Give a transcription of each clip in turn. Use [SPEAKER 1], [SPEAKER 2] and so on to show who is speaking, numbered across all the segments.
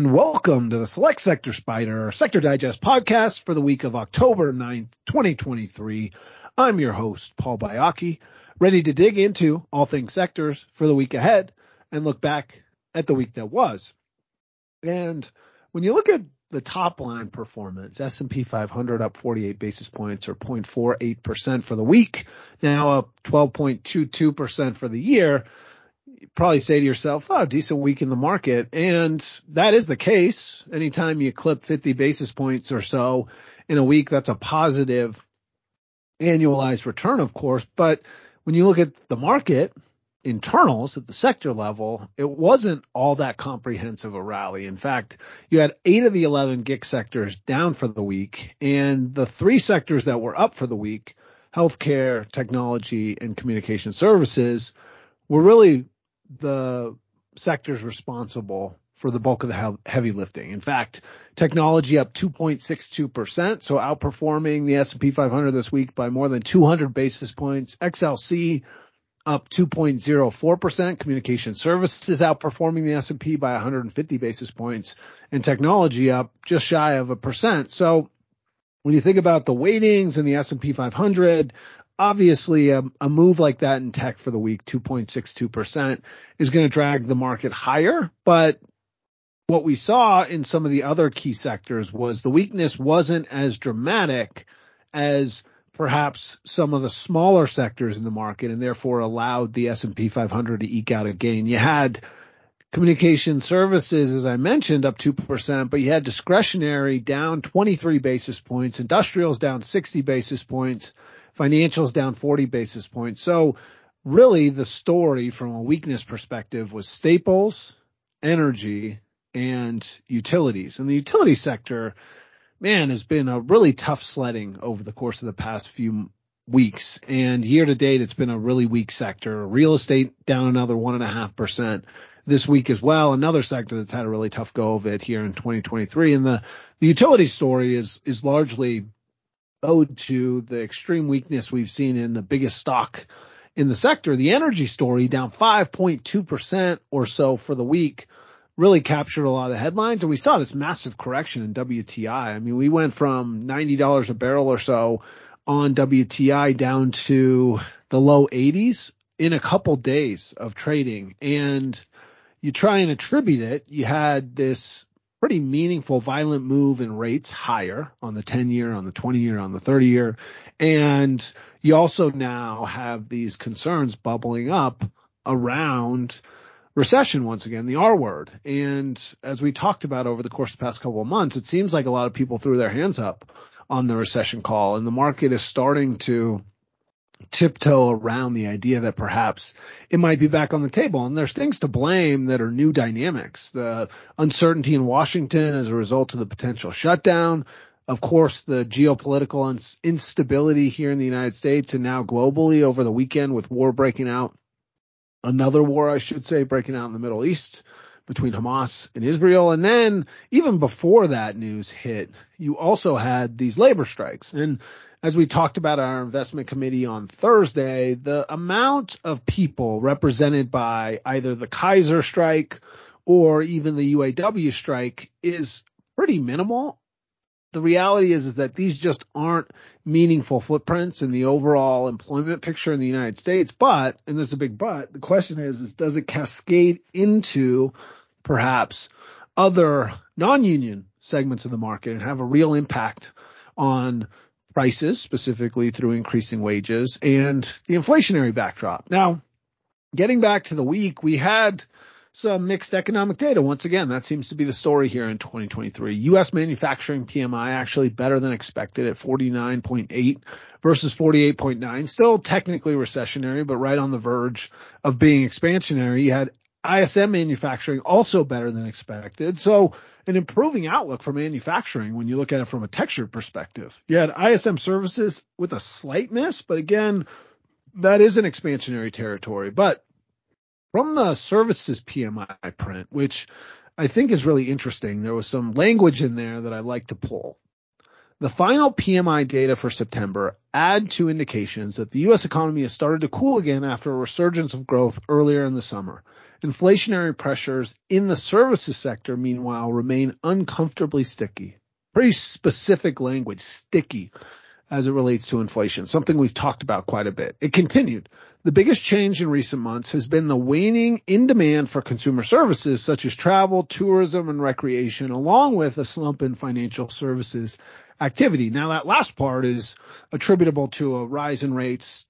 [SPEAKER 1] And welcome to the Select Sector SPDR Sector Digest podcast for the week of October 9th, 2023. I'm your host, Paul Baiocchi, ready to dig into all things sectors for the week ahead and look back at the week that was. And when you look at the top line performance, S&P 500 up 48 basis points or 0.48% for the week, now up 12.22% for the year probably say to yourself, oh, decent week in the market. And that is the case. Anytime you clip 50 basis points or so in a week, that's a positive annualized return, of course. But when you look at the market internals at the sector level, it wasn't all that comprehensive a rally. In fact, you had eight of the 11 GIC sectors down for the week and the three sectors that were up for the week, healthcare, technology, and communication services were really the sectors responsible for the bulk of the heavy lifting. In fact, technology up 2.62%, so outperforming the S&P 500 this week by more than 200 basis points. XLC up 2.04%. Communication services outperforming the S&P by 150 basis points and technology up just shy of a percent. So when you think about the weightings in the S&P 500, obviously a, a, move like that in tech for the week, 2.62% is going to drag the market higher. But what we saw in some of the other key sectors was the weakness wasn't as dramatic as perhaps some of the smaller sectors in the market and therefore allowed the S&P 500 to eke out a gain. You had communication services, as I mentioned, up 2%, but you had discretionary down 23 basis points, industrials down 60 basis points, financials down 40 basis points. So really the story from a weakness perspective was staples, energy, and utilities. And the utility sector, man, has been a really tough sledding over the course of the past few weeks. And year to date, it's been a really weak sector. Real estate down another one and a half percent this week as well. Another sector that's had a really tough go of it here in 2023. And the, the utility story is, is largely owed to the extreme weakness we've seen in the biggest stock in the sector. The energy story down 5.2% or so for the week really captured a lot of the headlines. And we saw this massive correction in WTI. I mean, we went from $90 a barrel or so on WTI down to the low 80s in a couple days of trading. And you try and attribute it. You had this pretty meaningful violent move in rates higher on the 10 year, on the 20 year, on the 30 year. And you also now have these concerns bubbling up around recession once again, the R word. And as we talked about over the course of the past couple of months, it seems like a lot of people threw their hands up on the recession call and the market is starting to tiptoe around the idea that perhaps it might be back on the table. And there's things to blame that are new dynamics. The uncertainty in Washington as a result of the potential shutdown. Of course, the geopolitical instability here in the United States and now globally over the weekend with war breaking out. Another war, I should say, breaking out in the Middle East between Hamas and Israel. And then even before that news hit, you also had these labor strikes. And as we talked about our investment committee on Thursday, the amount of people represented by either the Kaiser strike or even the UAW strike is pretty minimal. The reality is, is that these just aren't meaningful footprints in the overall employment picture in the United States. But, and there's a big but, the question is, is does it cascade into perhaps other non-union segments of the market and have a real impact on prices, specifically through increasing wages and the inflationary backdrop. Now, getting back to the week, we had some mixed economic data. Once again, that seems to be the story here in 2023. U.S. manufacturing PMI actually better than expected at 49.8 versus 48.9. Still technically recessionary, but right on the verge of being expansionary. You had ISM manufacturing also better than expected. So an improving outlook for manufacturing when you look at it from a texture perspective. You had ISM services with a slight miss, but again, that is an expansionary territory. But from the services PMI print, which I think is really interesting, there was some language in there that I like to pull. The final PMI data for September add to indications that the U.S. economy has started to cool again after a resurgence of growth earlier in the summer. Inflationary pressures in the services sector, meanwhile, remain uncomfortably sticky. Pretty specific language, sticky as it relates to inflation, something we've talked about quite a bit. It continued. The biggest change in recent months has been the waning in demand for consumer services such as travel, tourism, and recreation, along with a slump in financial services activity. Now that last part is attributable to a rise in rates,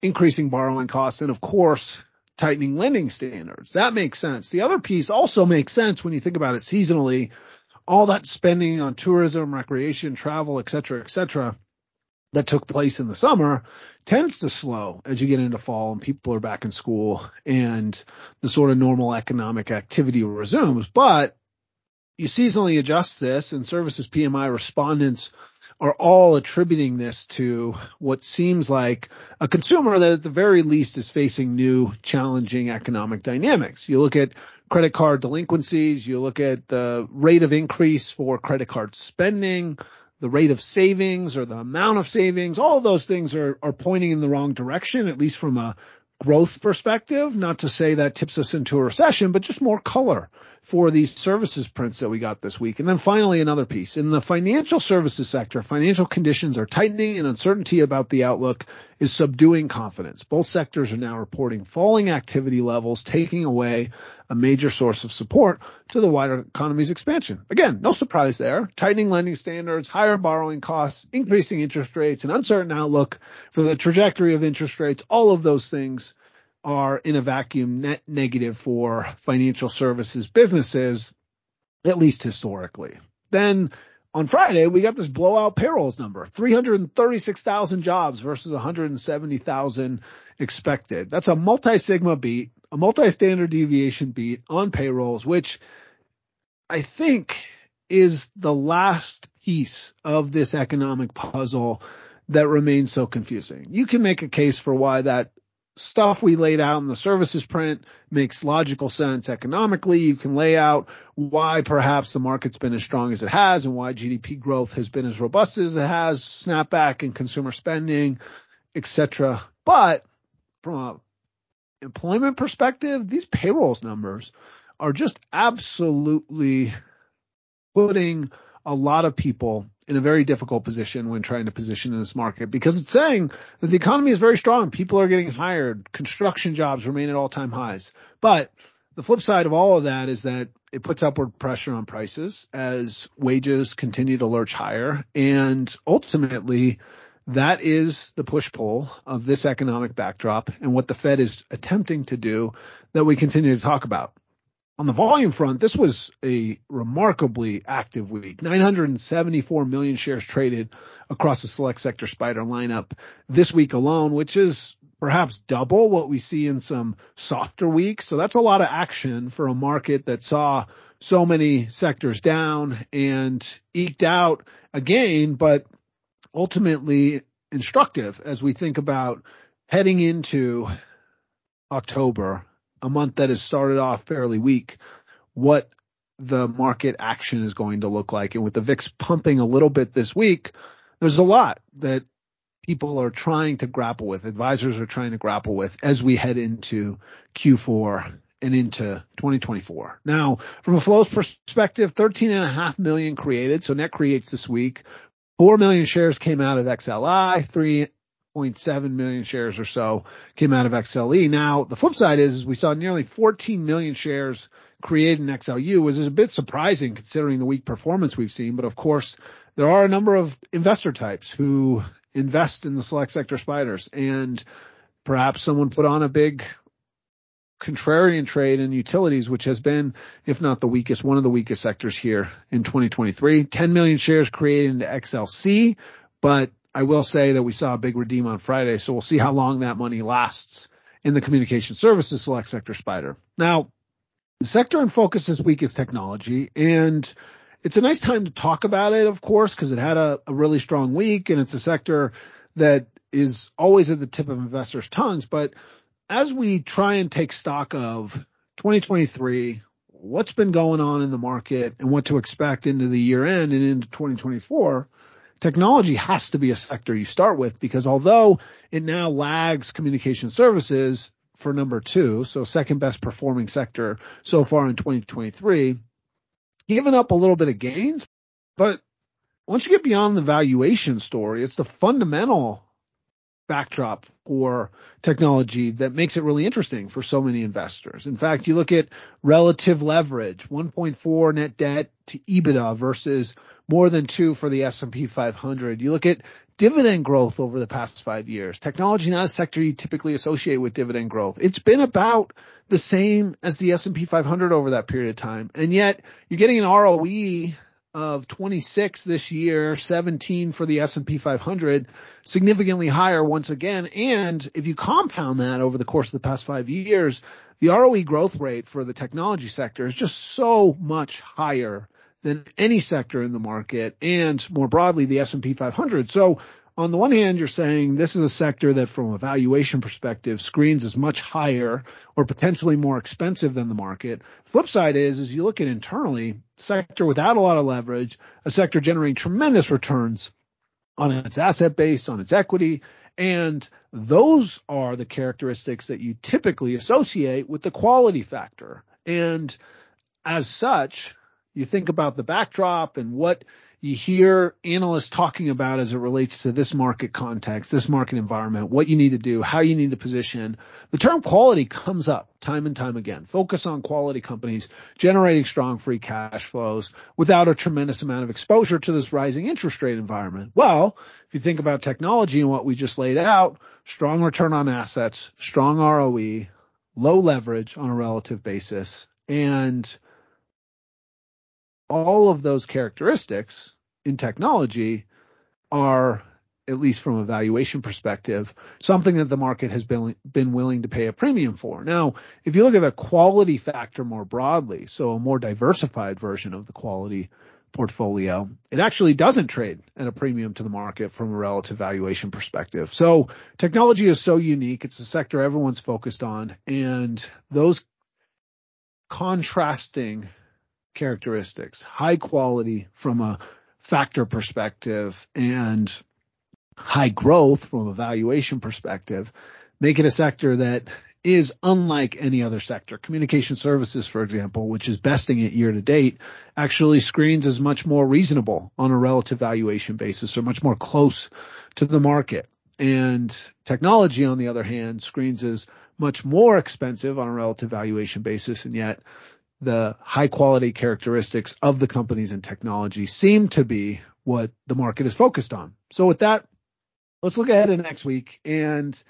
[SPEAKER 1] increasing borrowing costs, and of course, tightening lending standards. That makes sense. The other piece also makes sense when you think about it seasonally all that spending on tourism, recreation, travel, et cetera, et cetera, that took place in the summer tends to slow as you get into fall and people are back in school and the sort of normal economic activity resumes. But you seasonally adjust this and services PMI respondents are all attributing this to what seems like a consumer that at the very least is facing new challenging economic dynamics. You look at credit card delinquencies, you look at the rate of increase for credit card spending, the rate of savings or the amount of savings, all of those things are, are pointing in the wrong direction, at least from a growth perspective. Not to say that tips us into a recession, but just more color for these services prints that we got this week. And then finally, another piece in the financial services sector, financial conditions are tightening and uncertainty about the outlook is subduing confidence. Both sectors are now reporting falling activity levels, taking away a major source of support to the wider economy's expansion. Again, no surprise there. Tightening lending standards, higher borrowing costs, increasing interest rates, an uncertain outlook for the trajectory of interest rates, all of those things are in a vacuum net negative for financial services businesses, at least historically. Then on Friday, we got this blowout payrolls number, 336,000 jobs versus 170,000 expected. That's a multi-sigma beat, a multi-standard deviation beat on payrolls, which I think is the last piece of this economic puzzle that remains so confusing. You can make a case for why that stuff we laid out in the services print makes logical sense economically. You can lay out why perhaps the market's been as strong as it has and why GDP growth has been as robust as it has, snapback in consumer spending, etc. But from a employment perspective, these payrolls numbers are just absolutely putting a lot of people in a very difficult position when trying to position in this market because it's saying that the economy is very strong. People are getting hired. Construction jobs remain at all time highs. But the flip side of all of that is that it puts upward pressure on prices as wages continue to lurch higher. And ultimately that is the push pull of this economic backdrop and what the Fed is attempting to do that we continue to talk about on the volume front, this was a remarkably active week. 974 million shares traded across the select sector SPDR lineup this week alone, which is perhaps double what we see in some softer weeks. So that's a lot of action for a market that saw so many sectors down and eked out a gain, but ultimately instructive as we think about heading into October a month that has started off fairly weak, what the market action is going to look like. And with the VIX pumping a little bit this week, there's a lot that people are trying to grapple with, advisors are trying to grapple with as we head into Q4 and into 2024. Now, from a flows perspective, 13 and a half million created. So net creates this week. 4 million shares came out of XLI, 3 0.7 million shares or so came out of XLE. Now, the flip side is, is we saw nearly 14 million shares created in XLU, which is a bit surprising considering the weak performance we've seen. But of course, there are a number of investor types who invest in the select sector SPDRs and perhaps someone put on a big contrarian trade in utilities, which has been, if not the weakest, one of the weakest sectors here in 2023. 10 million shares created into XLC, but I will say that we saw a big redeem on Friday, so we'll see how long that money lasts in the communication services select sector SPDR. Now, the sector in focus this week is technology and it's a nice time to talk about it, of course, because it had a, a, really strong week and it's a sector that is always at the tip of investors' tongues. But as we try and take stock of 2023, what's been going on in the market and what to expect into the year end and into 2024, technology has to be a sector you start with because although it now lags communication services for number two, so second best performing sector so far in 2023, given up a little bit of gains, but once you get beyond the valuation story, it's the fundamental backdrop for technology that makes it really interesting for so many investors. In fact, you look at relative leverage, 1.4 net debt to EBITDA versus more than two for the S&P 500. You look at dividend growth over the past five years. Technology not a sector you typically associate with dividend growth. It's been about the same as the S&P 500 over that period of time. And yet you're getting an ROE of 26 this year, 17 for the S&P 500, significantly higher once again. And if you compound that over the course of the past five years, the ROE growth rate for the technology sector is just so much higher than any sector in the market and more broadly the S&P 500. So on the one hand, you're saying this is a sector that from a valuation perspective screens is much higher or potentially more expensive than the market. Flip side is, as you look at internally, sector without a lot of leverage, a sector generating tremendous returns on its asset base, on its equity. And those are the characteristics that you typically associate with the quality factor. And as such, you think about the backdrop and what you hear analysts talking about as it relates to this market context, this market environment, what you need to do, how you need to position. The term quality comes up time and time again. Focus on quality companies generating strong free cash flows without a tremendous amount of exposure to this rising interest rate environment. Well, if you think about technology and what we just laid out, strong return on assets, strong ROE, low leverage on a relative basis, and all of those characteristics in technology are at least from a valuation perspective, something that the market has been been willing to pay a premium for. Now, if you look at the quality factor more broadly, so a more diversified version of the quality portfolio, it actually doesn't trade at a premium to the market from a relative valuation perspective. So technology is so unique. It's a sector everyone's focused on and those contrasting characteristics, high quality from a factor perspective and high growth from a valuation perspective make it a sector that is unlike any other sector. Communication services, for example, which is besting it year to date, actually screens as much more reasonable on a relative valuation basis or much more close to the market. And technology, on the other hand, screens as much more expensive on a relative valuation basis and yet the high quality characteristics of the companies and technology seem to be what the market is focused on. So with that, let's look ahead to next week. And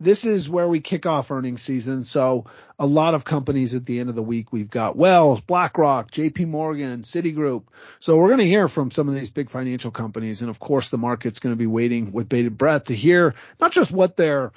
[SPEAKER 1] this is where we kick off earnings season. So a lot of companies at the end of the week, we've got Wells, BlackRock, JP Morgan, Citigroup. So we're going to hear from some of these big financial companies. And of course, the market's going to be waiting with bated breath to hear not just what their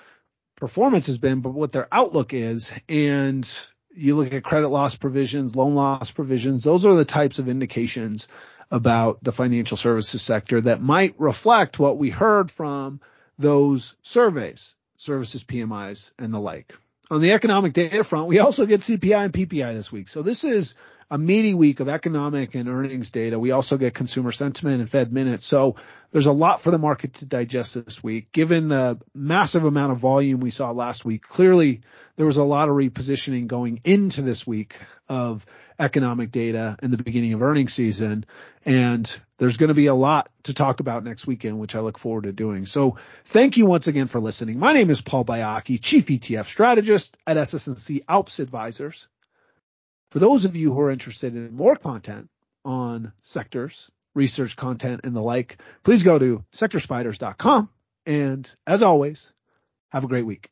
[SPEAKER 1] performance has been, but what their outlook is. And you look at credit loss provisions, loan loss provisions, those are the types of indications about the financial services sector that might reflect what we heard from those surveys, services PMIs and the like. On the economic data front, we also get CPI and PPI this week. So this is a meaty week of economic and earnings data. We also get consumer sentiment and Fed minutes. So there's a lot for the market to digest this week. Given the massive amount of volume we saw last week, clearly there was a lot of repositioning going into this week of economic data and the beginning of earnings season. And there's going to be a lot to talk about next weekend, which I look forward to doing. So thank you once again for listening. My name is Paul Baiocchi, Chief ETF Strategist at SS&C Alps Advisors. For those of you who are interested in more content on sectors, research content and the like, please go to sectorspdrs.com. And as always, have a great week.